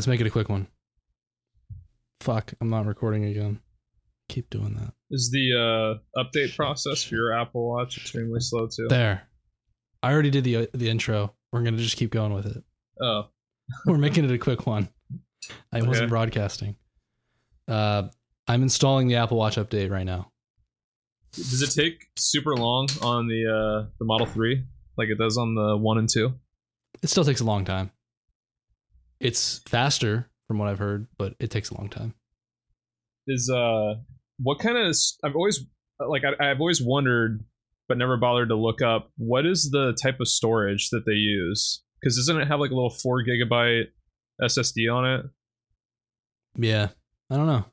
let's make it a quick one. Fuck, I'm not recording again. Keep doing that. Is the uh, update process for your Apple Watch extremely slow too? There. I already did the uh, the intro. We're gonna just keep going with it. Oh, We're making it a quick one. I Okay. wasn't broadcasting. Uh, I'm installing the Apple Watch update right now. does it take super long on the uh, the Model Three like it does on the one and two? It still takes a long time. It's faster from what I've heard, but it takes a long time. Is uh, what kind of? I've always like I, I've always wondered, but never bothered to look up what is the type of storage that they use. Because doesn't it have like a little four gigabyte SSD on it? Yeah, I don't know.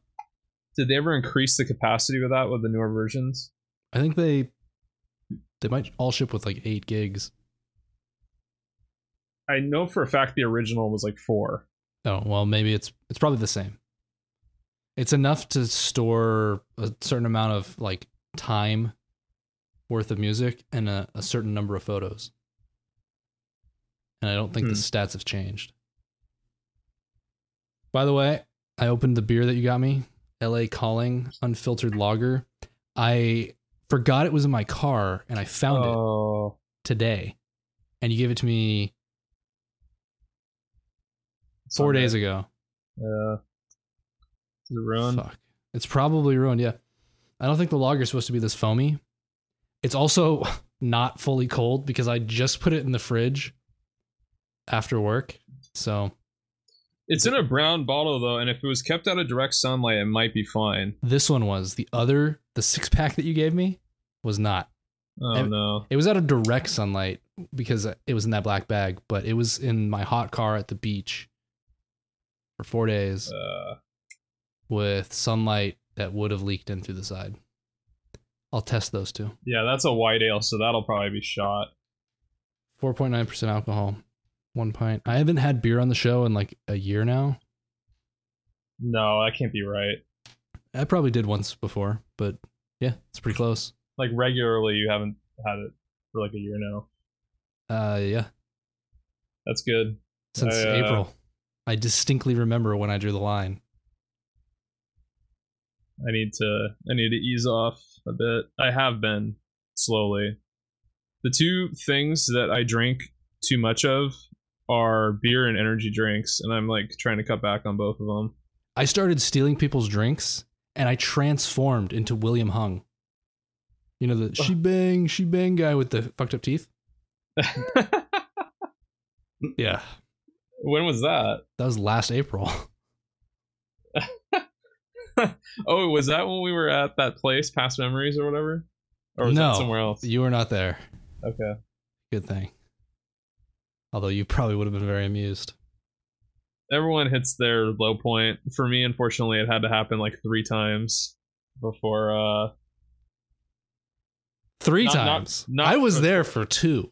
Did they ever increase the capacity with that with the newer versions? I think they they might all ship with like eight gigs. I know for a fact the original was like four. Oh well, maybe it's it's probably the same. It's enough to store a certain amount of like time worth of music and a, a certain number of photos. And I don't think the Hmm. stats have changed. By the way, I opened the beer that you got me, LA Calling Unfiltered Lager. I forgot it was in my car and I found it oh, today. And you gave it to me four Sunday. days ago. Yeah. Is it ruined? Fuck. It's probably ruined, yeah. I don't think the lager is supposed to be this foamy. It's also not fully cold because I just put it in the fridge after work. So It's in a brown bottle though, and if it was kept out of direct sunlight, it might be fine. this one was. The other, the six pack that you gave me, was not. Oh And- no. It was out of direct sunlight because it was in that black bag, but it was in my hot car at the beach for four days Uh, with sunlight that would have leaked in through the side. I'll test those two. yeah, that's a white ale, so that'll probably be shot. 4.9% alcohol, one pint. I haven't had beer on the show in like a year now. No, that can't be right. I probably did once before, but yeah, it's pretty close. Like regularly, you haven't had it for like a year now. Uh, yeah, That's good. since I, uh, April. I distinctly remember when I drew the line. I need to I need to ease off a bit. I have been slowly. The two things that I drink too much of are beer and energy drinks, and I'm like trying to cut back on both of them. I started stealing people's drinks and I transformed into William Hung. You know, the she bang, she bang guy with the fucked up teeth? Yeah, when was that? that was last April. oh, was that when we were at that place, Past Memories or whatever? Or was no, that somewhere else? You were not there. Okay. Good thing. Although you probably would have been very amused. Everyone hits their low point. For me, unfortunately, it had to happen like three times before uh Three Not- not- times. not I was for- there for two.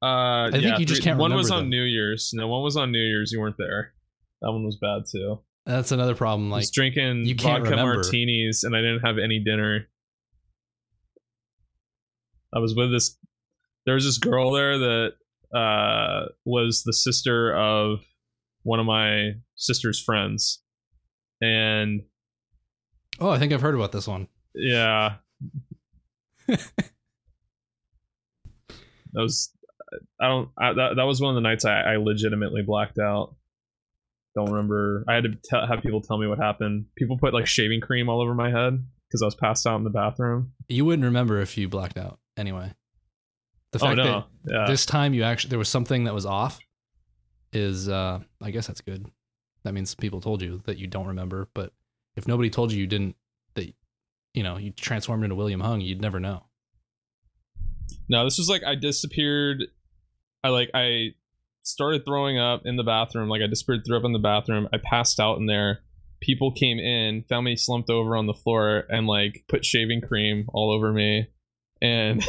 Uh, think yeah, you just three- can't One was on them. New Year's. No, one was on New Year's. You weren't there. That one was bad too. That's another problem. Like I was drinking you can't vodka remember. martinis, and I didn't have any dinner. I was with this. There was this girl there that uh, was the sister of one of my sister's friends, and Oh, I think I've heard about this one. yeah, that was. I don't. I, that that was one of the nights I, I legitimately blacked out. Don't remember. I had to have people tell me what happened. People put like shaving cream all over my head because I was passed out in the bathroom. You wouldn't remember if you blacked out anyway. The Oh fact no! Yeah. this time you actually there was something that was off is uh I guess that's good. That means people told you that you don't remember, but if nobody told you you didn't that you know, you transformed into William Hung, you'd never know. No, this was like I disappeared. I like I started throwing up in the bathroom. Like I disappeared, threw up in the bathroom. I passed out in there. People came in, found me slumped over on the floor, and like put shaving cream all over me. And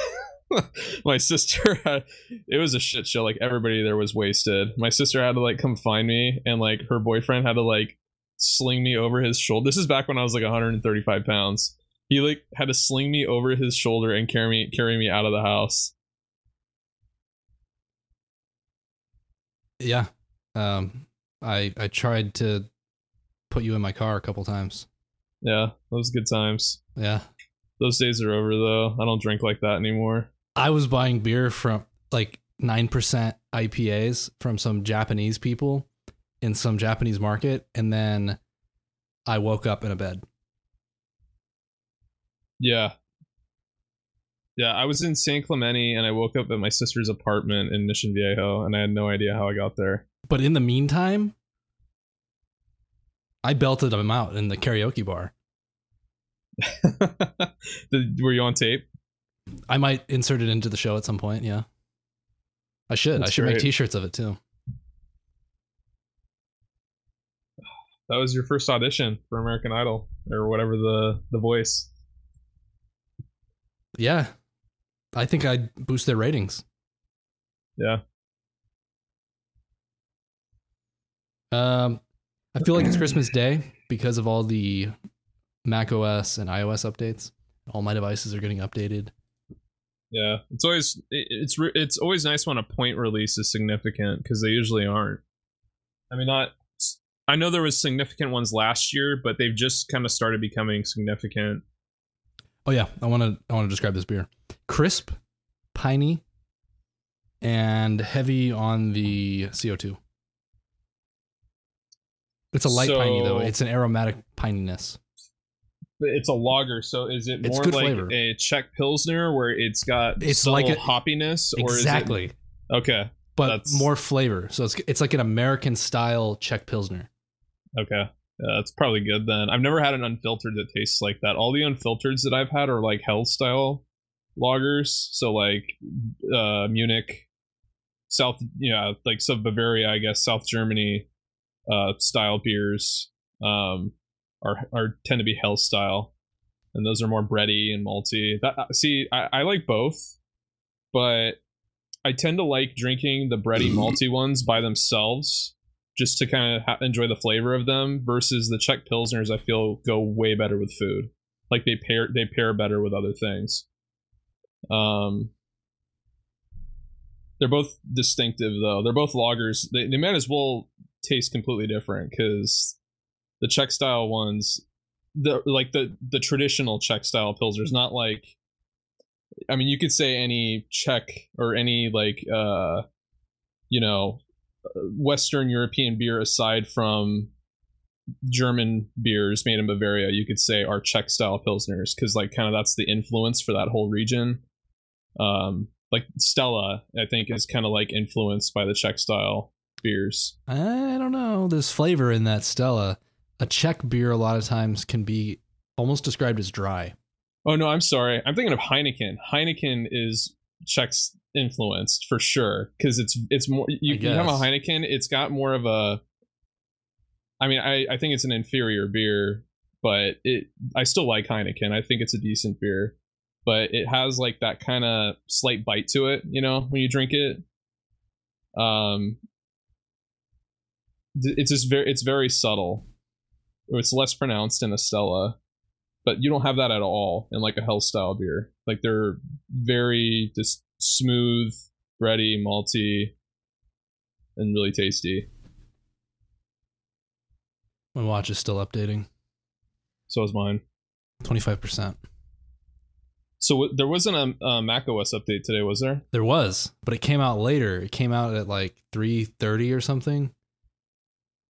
my sister, had, it was a shit show. Like everybody there was wasted. My sister had to like come find me, and like her boyfriend had to like sling me over his shoulder. This is back when I was like 135 pounds. He like had to sling me over his shoulder and carry me carry me out of the house. Yeah. Um I I tried to put you in my car a couple times. Yeah, those good times. Yeah. Those days are over though. I don't drink like that anymore. I was buying beer from like 9% IPAs from some Japanese people in some Japanese market and then I woke up in a bed. Yeah. Yeah, I was in San Clemente and I woke up at my sister's apartment in Mission Viejo and I had no idea how I got there. But in the meantime, I belted them out in the karaoke bar. Were you on tape? I might insert it into the show at some point, yeah. I should. That's I should make t-shirts of it too. That was your first audition for American Idol or whatever the the voice. Yeah. I think I'd boost their ratings. Yeah. Um, I feel like it's Christmas Day because of all the Mac OS and iOS updates. All my devices are getting updated. Yeah, it's always it's it's always nice when a point release is significant because they usually aren't. I mean, not. I know there was significant ones last year, but they've just kind of started becoming significant. Oh yeah, I want to I want to describe this beer. Crisp, piney, and heavy on the CO2. It's a light piney though. It's an aromatic pininess. It's a lager, so is it more like flavor. a Czech pilsner where it's got It's like a- hoppiness, or Exactly. is it okay? but that's- more flavor. So it's it's like an American style Czech pilsner. Okay. Yeah, that's probably good then. I've never had an unfiltered that tastes like that. All the unfiltereds that I've had are like Helles style lagers. So like uh Munich, South yeah, like so Bavaria, I guess, South Germany uh style beers um are are tend to be Helles style. And those are more bready and malty. That uh, see, I, I like both, but I tend to like drinking the bready malty ones by themselves just to kind of ha- enjoy the flavor of them versus the Czech pilsners. I feel go way better with food. Like they pair they pair better with other things. Um, they're both distinctive though. They're both lagers. They they might as well taste completely different because the Czech style ones, the like the the traditional Czech style pilsners, not like. I mean, you could say any Czech or any like uh, you know, Western European beer aside from German beers made in Bavaria, you could say are Czech style pilsners because like kind of that's the influence for that whole region. Um, like Stella, I think is kind of like influenced by the Czech style beers. I don't know. There's flavor in that Stella. A Czech beer a lot of times can be almost described as dry. Oh no, I'm sorry. I'm thinking of Heineken. Heineken is Czech's influenced for sure because it's it's more. You, you have a. Heineken. It's got more of a. I mean, I I think it's an inferior beer, but it I still like Heineken. I think it's a decent beer, but it has like that kind of slight bite to it. You know, when you drink it. Um. It's just very it's very subtle. It's less pronounced in a Stella but you don't have that at all in like a Helles style beer. Like they're very just smooth, bready, malty, and really tasty. My watch is still updating. So is mine. 25%. So w- there wasn't a, a Mac OS update today, was there? There was, but it came out later. It came out at like 3:30 or something.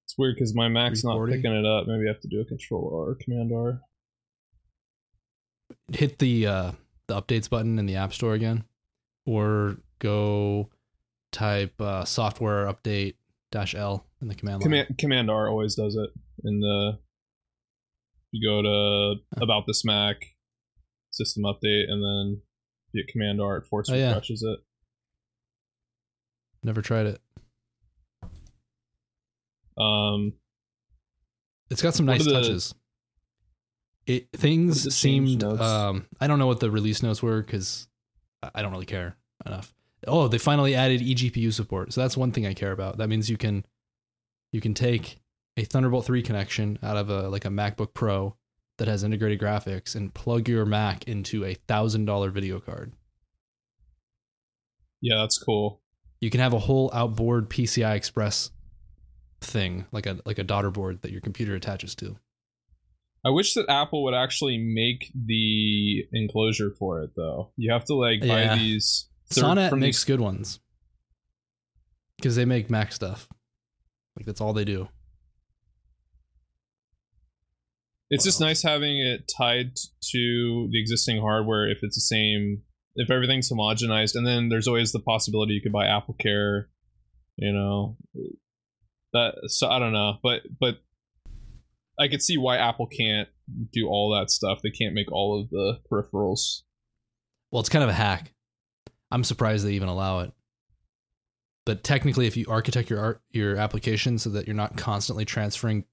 It's weird because my Mac's not picking it up. Maybe I have to do a Control R, Command R. Hit the uh the updates button in the App Store again or go type uh, software update dash L in the command line. Command Command R always does it. In the you go to about this Mac system update, and then get Command R. It force Oh, yeah. refreshes it. Never tried it. Um, It's got some nice the- touches. It things the seemed. Um, I don't know what the release notes were because I don't really care enough. Oh, they finally added eGPU support, so that's one thing I care about. That means you can you can take a Thunderbolt three connection out of a like a MacBook Pro that has integrated graphics and plug your Mac into a thousand dollar video card. yeah, that's cool. You can have a whole outboard PCI Express thing, like a like a daughter board that your computer attaches to. I wish that Apple would actually make the enclosure for it though. You have to like buy Yeah. these Sonnet makes these- good ones because they make Mac stuff. Like that's all they do. It's just nice having it tied to the existing hardware if it's the same if everything's homogenized and then there's always the possibility you could buy Apple Care, you know. That so I don't know, but but I could see why Apple can't do all that stuff. They can't make all of the peripherals. Well, it's kind of a hack. I'm surprised they even allow it. But technically, if you architect your art, your application so that you're not constantly transferring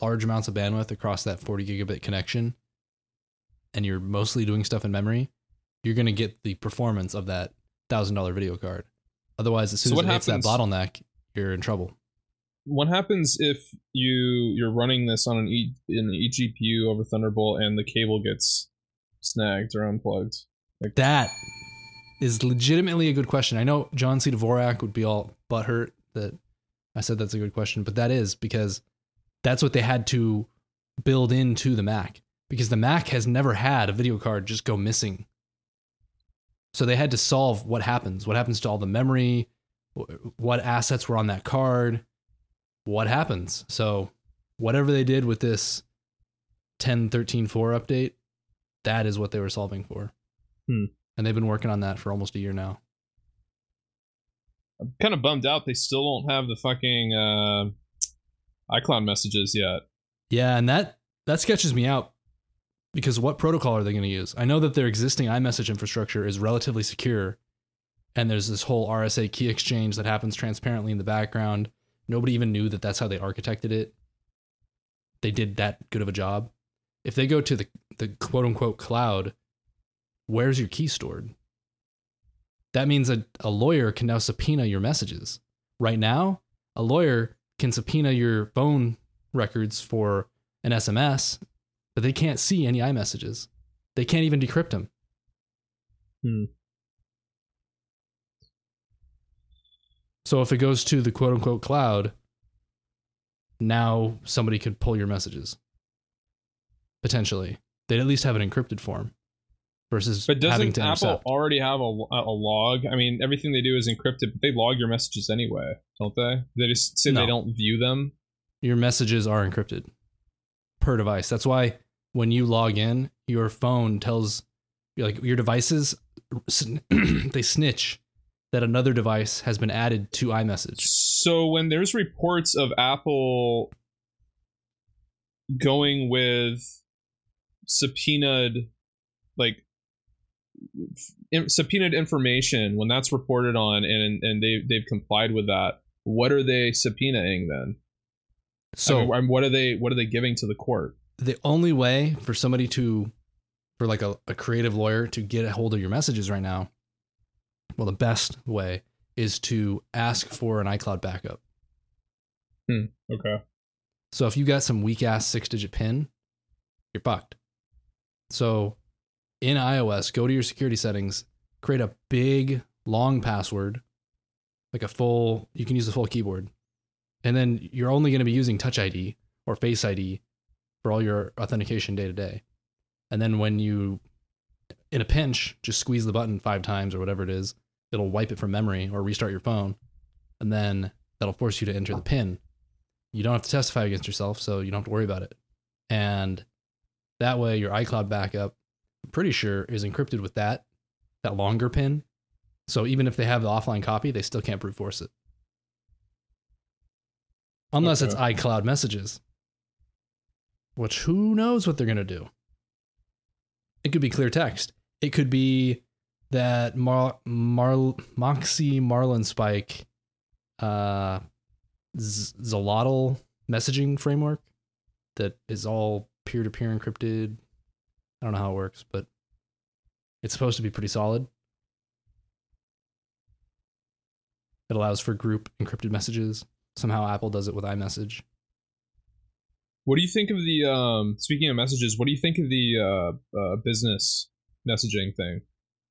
large amounts of bandwidth across that 40 gigabit connection, and you're mostly doing stuff in memory, you're going to get the performance of that thousand dollar video card. Otherwise, as soon So as it hits that bottleneck, you're in trouble. What happens if you you're running this on an e in an eGPU over Thunderbolt and the cable gets snagged or unplugged? That is legitimately a good question. I know John C. Dvorak would be all butthurt that I said that's a good question, but that is because that's what they had to build into the Mac because the Mac has never had a video card just go missing. So they had to solve what happens. What happens to all the memory? What assets were on that card? What happens? So whatever they did with this 10.13.4 update, that is what they were solving for. Hmm. And they've been working on that for almost a year now. I'm kind of bummed out they still don't have the fucking uh, iCloud messages yet. Yeah, and that that sketches me out because what protocol are they going to use? I know that their existing iMessage infrastructure is relatively secure, and there's this whole RSA key exchange that happens transparently in the background. Nobody even knew that that's how they architected it. They did that good of a job. If they go to the the quote unquote cloud, where's your key stored? That means a, a lawyer can now subpoena your messages. Right now, a lawyer can subpoena your phone records for an SMS, but they can't see any iMessages. They can't even decrypt them. Hmm. So if it goes to the quote unquote cloud, now somebody could pull your messages. Potentially. They'd at least have an encrypted form versus But doesn't Apple already have a, a log? I mean, everything they do is encrypted, but they log your messages anyway, don't they? They just say No. they don't view them. Your messages are encrypted per device. That's why when you log in, your phone tells like your devices they snitch that another device has been added to iMessage. So when there's reports of Apple going with subpoenaed, like in, subpoenaed information, when that's reported on and and they they've complied with that, what are they subpoenaing then? So I mean, what are they what are they giving to the court? the only way for somebody to for like a, a creative lawyer to get a hold of your messages right now well the best way is to ask for an icloud backup hmm, Okay. so if you got some weak ass six digit pin you're fucked so in ios go to your security settings create a big long password like a full you can use the full keyboard. And then you're only going to be using touch id or face id for all your authentication day to day. And then when you in a pinch just squeeze the button five times or whatever it is it'll wipe it from memory or restart your phone. And then that'll force you to enter the pin. You don't have to testify against yourself so you don't have to worry about it. And that way your icloud backup i'm pretty sure is encrypted with that that longer pin. So even if they have the offline copy they still can't brute force it. Unless it's icloud messages which who knows what they're going to do? It could be clear text. It could be that Mar- Mar- Moxie Marlinspike uh Z- Axolotl messaging framework that is all peer-to-peer encrypted. I don't know how it works, but it's supposed to be pretty solid. It allows for group encrypted messages. Somehow Apple does it with iMessage. What do you think of the um speaking of messages, what do you think of the uh, uh business messaging thing?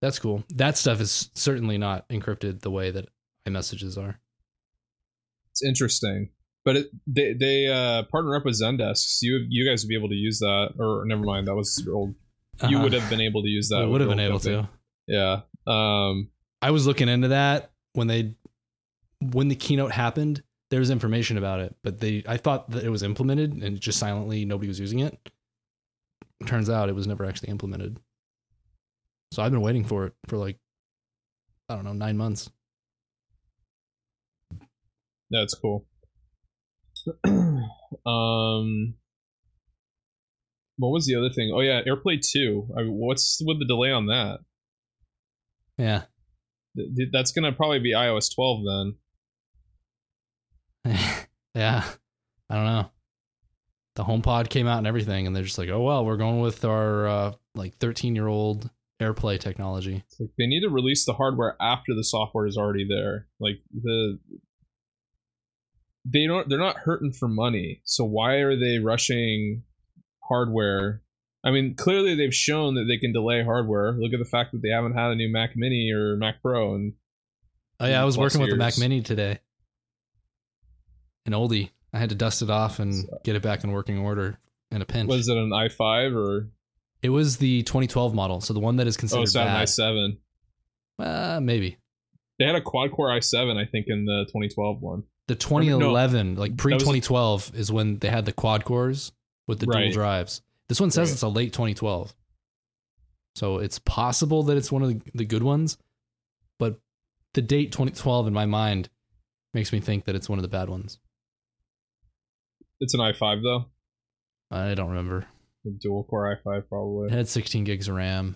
That's cool. That stuff is certainly not encrypted the way that iMessages are. It's interesting. But it, they they uh, partner up with Zendesk. So you you guys would be able to use that. Or never mind, that was your old. You Uh-huh. would have been able to use that. I would have been able to. Yeah. Um. I was looking into that when they when the keynote happened. There was information about it, but they I thought that it was implemented and just silently nobody was using it. Turns out it was never actually implemented. So I've been waiting for it for like I don't know nine months. That's cool. um, what was the other thing? Oh yeah, AirPlay two. I, what's with the delay on that? Yeah, Th- th- That's gonna probably be iOS 12 then. yeah. I don't know. The HomePod came out and everything, and they're just like, oh well, we're going with our uh, like thirteen year old AirPlay technology. Like they need to release the hardware after the software is already there. Like the they don't they're not hurting for money. So why are they rushing hardware? I mean, clearly they've shown that they can delay hardware. Look at the fact that they haven't had a new Mac Mini or Mac Pro and Oh yeah, I was working with the Mac. Mini today. An oldie. I had to dust it off and get it back in working order in a pinch. was it an i5 or it was the 2012 model, so the one that is oh considered it's not an bad. i7? Uh, maybe They had a quad core i7, I think, in the 2012 one. the 2011, like pre 2012, is when they had the quad cores with the dual drives. This one says Right. it's a late 2012, so it's possible that it's one of the, the good ones, but the date 2012 in my mind makes me think that it's one of the bad ones. It's an i5 though, I don't remember. a dual core i5 probably. It had 16 gigs of RAM,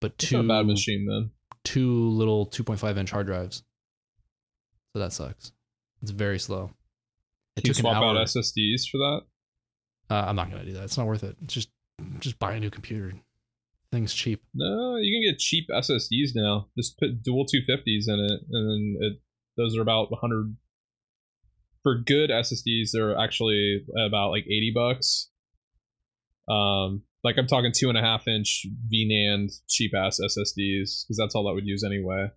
but two not a bad machine then. two little 2.5 inch hard drives. So that sucks. It's very slow. It Can you took swap out SSDs for that? Uh, I'm not gonna do that. It's not worth it. Just just buy a new computer. Thing's cheap. No, you can get cheap SSDs now. Just put dual 250s in it, and it those are about 100. For good SSDs, they're actually about like 80 bucks. Um, like I'm talking two and a half inch VNAND cheap ass SSDs because that's all that would use anyway.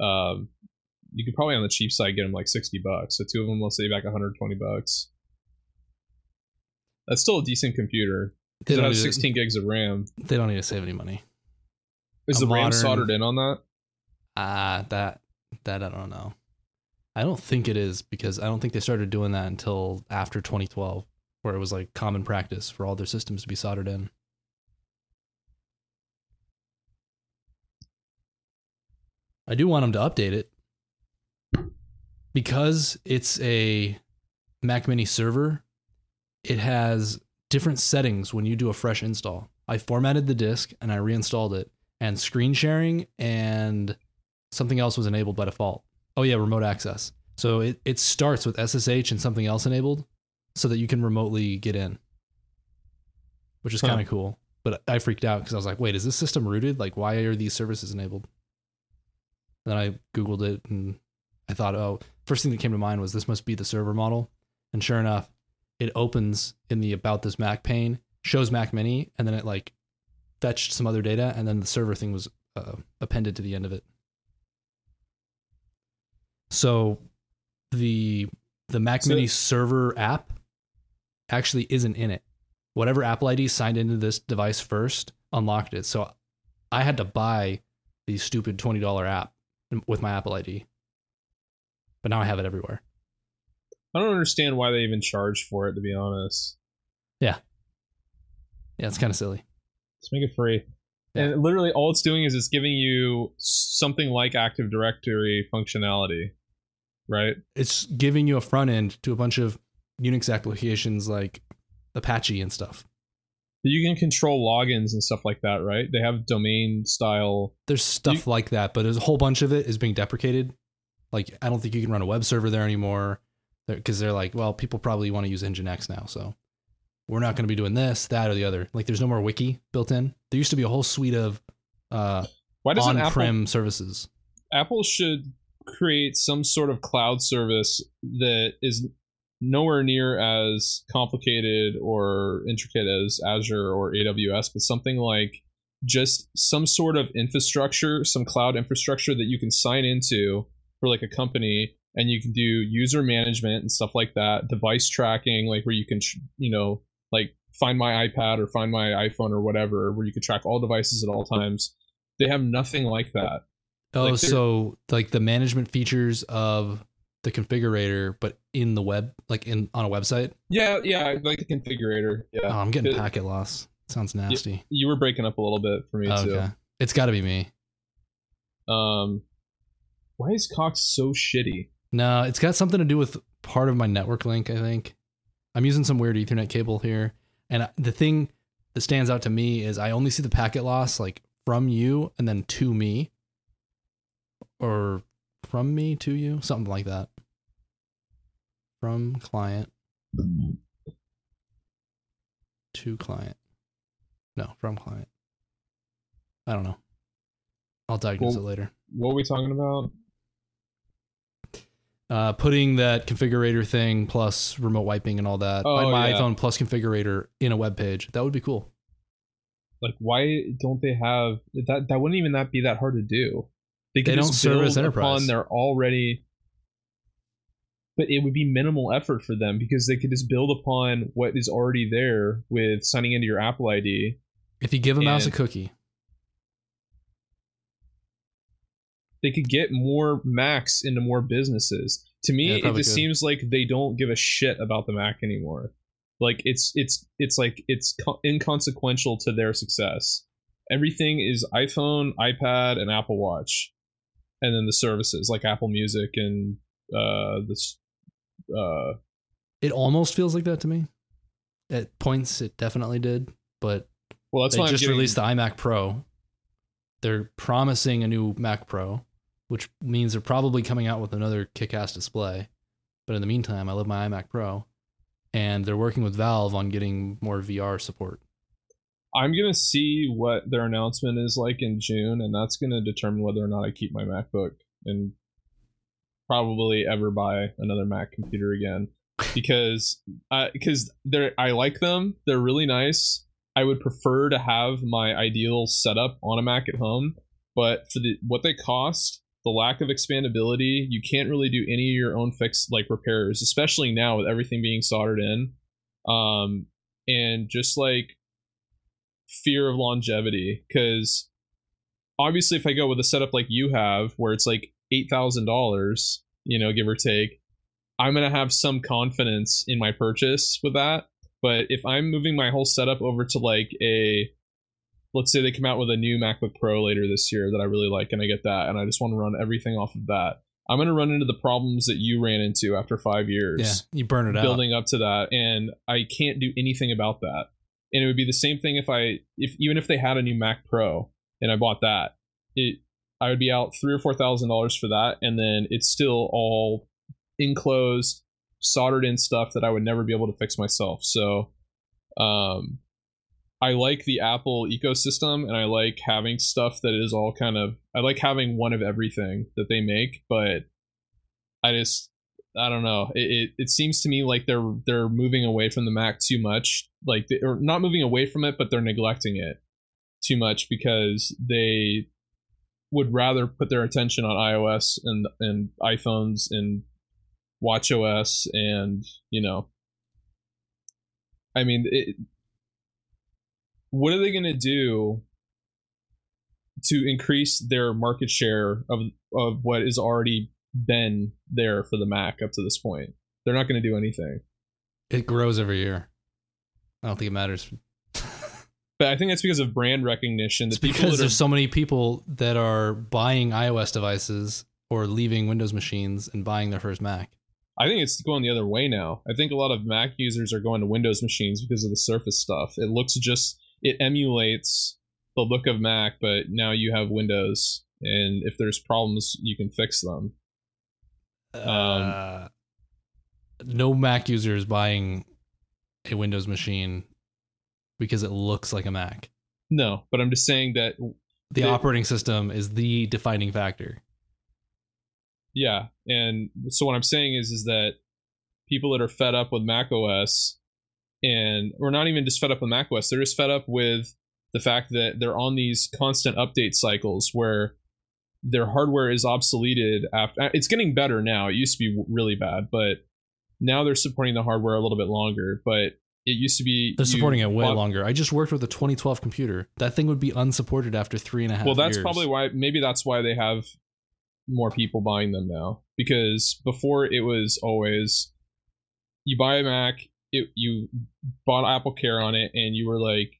Um, you could probably on the cheap side get them like 60 bucks. So two of them will save back 120 bucks. That's still a decent computer. They it don't, has need 16 gigs of RAM. they don't need to save any money. Is A the RAM soldered in on that? Ah, that that I don't know. I don't think it is because I don't think they started doing that until after 2012, where it was like common practice for all their systems to be soldered in. I do want them to update it because it's a Mac Mini server. It has different settings when you do a fresh install. I formatted the disk and I reinstalled it, and screen sharing and something else was enabled by default. Oh yeah, remote access. So it, it starts with SSH and something else enabled so that you can remotely get in. Which is Huh. kind of cool. But I freaked out because I was like, wait, is this system rooted? Like why are these services enabled? Then I Googled it and I thought, oh, first thing that came to mind was this must be the server model. And sure enough, it opens in the about this Mac pane, shows Mac Mini, and then it like fetched some other data, and then the server thing was uh, appended to the end of it. So the the Mac So- Mini server app actually isn't in it. Whatever Apple ID signed into this device first unlocked it. So I had to buy the stupid twenty dollar app with my Apple ID. But now I have it everywhere. I don't understand why they even charge for it. To be honest, Yeah, Yeah, it's kind of silly. let's make it free. And literally, all it's doing is it's giving you something like Active Directory functionality, right? It's giving you a front end to a bunch of Unix applications like Apache and stuff. You can control logins and stuff like that, right? They have domain style. There's stuff like that, but there's a whole bunch of it is being deprecated. Like I don't think you can run a web server there anymore because they're like, well, people probably want to use Nginx now, so we're not going to be doing this, that, or the other. Like there's no more wiki built in. There used to be a whole suite of uh, Why doesn't on-prem Apple services. Apple should create some sort of cloud service that is nowhere near as complicated or intricate as Azure or AWS, but something like just some sort of infrastructure, some cloud infrastructure that you can sign into for like a company and you can do user management and stuff like that, device tracking, like where you can, you know, like find my iPad or find my iPhone or whatever, where you can track all devices at all times. They have nothing like that. Oh, Like, so like the management features of the configurator, but in the web, like in on a website. Yeah, yeah, like the configurator. Yeah, Oh, I'm getting packet loss. Sounds nasty. you were breaking up a little bit for me Oh, too. okay, it's got to be me. Um, why is Cox so shitty? No, it's got something to do with part of my network link. I think I'm using some weird Ethernet cable here, and the thing that stands out to me is I only see the packet loss like from you and then to me, or from me to you, something like that. From client to client. No, from client. I don't know. I'll diagnose Well- it later. What are we talking about? Uh, putting that configurator thing plus remote wiping and all that Oh, on my yeah. iPhone plus configurator in a web page. That would be cool. Like, why don't they have that? That wouldn't even that be that hard to do. They, They don't service enterprise. upon their already. But it would be minimal effort for them because they could just build upon what is already there with signing into your Apple ID. If you give a mouse a cookie, they could get more Macs into more businesses. To me, they it just could. seems like they don't give a shit about the Mac anymore. Like it's it's it's like it's co- inconsequential to their success. Everything is iPhone, iPad, and Apple Watch, and then the services like Apple Music and uh this uh it almost feels like that to me. At points, it definitely did, but well that's they just getting, released the iMac Pro. They're promising a new Mac Pro, which means they're probably coming out with another kick-ass display. But in the meantime, I love my iMac Pro, and they're working with Valve on getting more VR support. I'm gonna see what their announcement is like in June, and that's gonna determine whether or not I keep my MacBook and probably ever buy another Mac computer again. Because because they're I like them. They're really nice. I would prefer to have my ideal setup on a Mac at home, but for the what they cost, the lack of expandability, you can't really do any of your own fix like repairs, especially now with everything being soldered in. Um, and just like fear of longevity because obviously if i go with a setup like you have where it's like $8000 you know give or take i'm to have some confidence in my purchase with that but if i'm moving my whole setup over to like a let's say they come out with a new macbook pro later this year that i really like and i get that and i just want to run everything off of that i'm going to run into the problems that you ran into after five years. Yeah, you burn it out. building up to that and i can't do anything about that. And it would be the same thing if i if even if they had a new mac pro and i bought that it i would be out three or four thousand dollars for that and then it's still all enclosed soldered in stuff that i would never be able to fix myself. So um i like the apple ecosystem and i like having stuff that is all kind of i like having one of everything that they make but i just I don't know. It, it it seems to me like they're they're moving away from the Mac too much. Like they, or not moving away from it, but they're neglecting it too much because they would rather put their attention on iOS and and iPhones and Watch OS and you know. I mean, it, what are they going to do to increase their market share of of what has already been there for the Mac up to this point. They're not going to do anything. It grows every year. I don't think it matters. But I think that's because of brand recognition. It's because that are, there's so many people that are buying iOS devices or leaving Windows machines and buying their first Mac. I think it's going the other way now. I think a lot of Mac users are going to Windows machines because of the Surface stuff. It looks just it emulates the look of Mac, but now you have Windows, and if there's problems, you can fix them. Uh, no Mac user is buying a Windows machine because it looks like a Mac. No, but I'm just saying that The They- operating system is the defining factor. Yeah, and so what I'm saying is is that people that are fed up with Mac OS and we're not even just fed up with Mac OS, they're just fed up with the fact that they're on these constant update cycles where their hardware is obsoleted after uh, it's getting better now it used to be really bad but now they're supporting the hardware a little bit longer but it used to be They're supporting it way bought- longer. I just worked with a 2012 computer. That thing would be unsupported after three and a half. well that's years. probably why maybe that's why they have more people buying them now because before it was always you buy a mac it, you bought apple care on it and you were like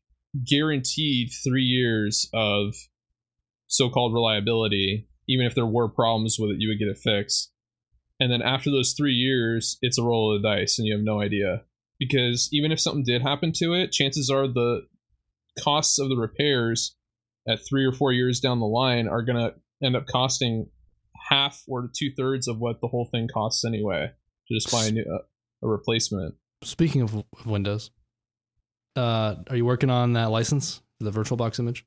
guaranteed three years of so-called reliability even if there were problems with it you would get it fixed and then after those three years it's a roll of the dice and you have no idea because even if something did happen to it chances are the costs of the repairs at three or four years down the line are going to end up costing half or two thirds of what the whole thing costs anyway to just buy a, new, a replacement. Speaking of, of Windows, uh, are you working on that license for the VirtualBox image?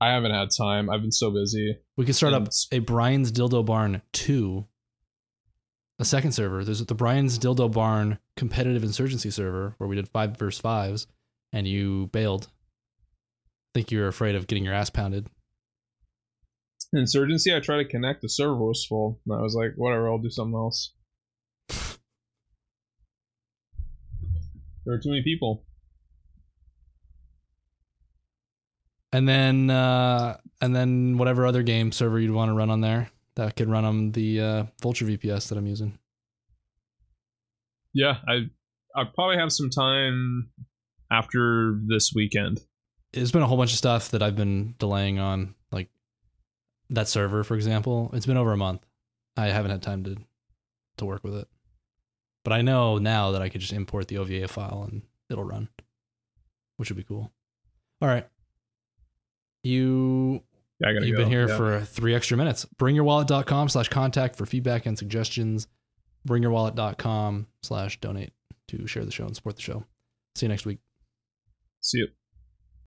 I haven't had time. I've been so busy. We could start up a Brian's Dildo Barn 2, a second server. There's the Brian's Dildo Barn competitive insurgency server where we did five versus fives and you bailed. I think you were afraid of getting your ass pounded. Insurgency, I tried to connect. The server was full. And I was like, whatever, I'll do something else. There are too many people. And then, uh, and then whatever other game server you'd want to run on there that could run on the uh, Vultr VPS that I'm using. Yeah, I I probably have some time after this weekend. There's been a whole bunch of stuff that I've been delaying on, like that server, for example. It's been over a month. I haven't had time to to work with it, but I know now that I could just import the OVA file and it'll run, which would be cool. All right, you I you've go. been here Yeah. for three extra minutes. Bringyourwallet.com slash contact for feedback and suggestions. Bringyourwallet.com slash donate to share the show and support the show. See you next week. See you.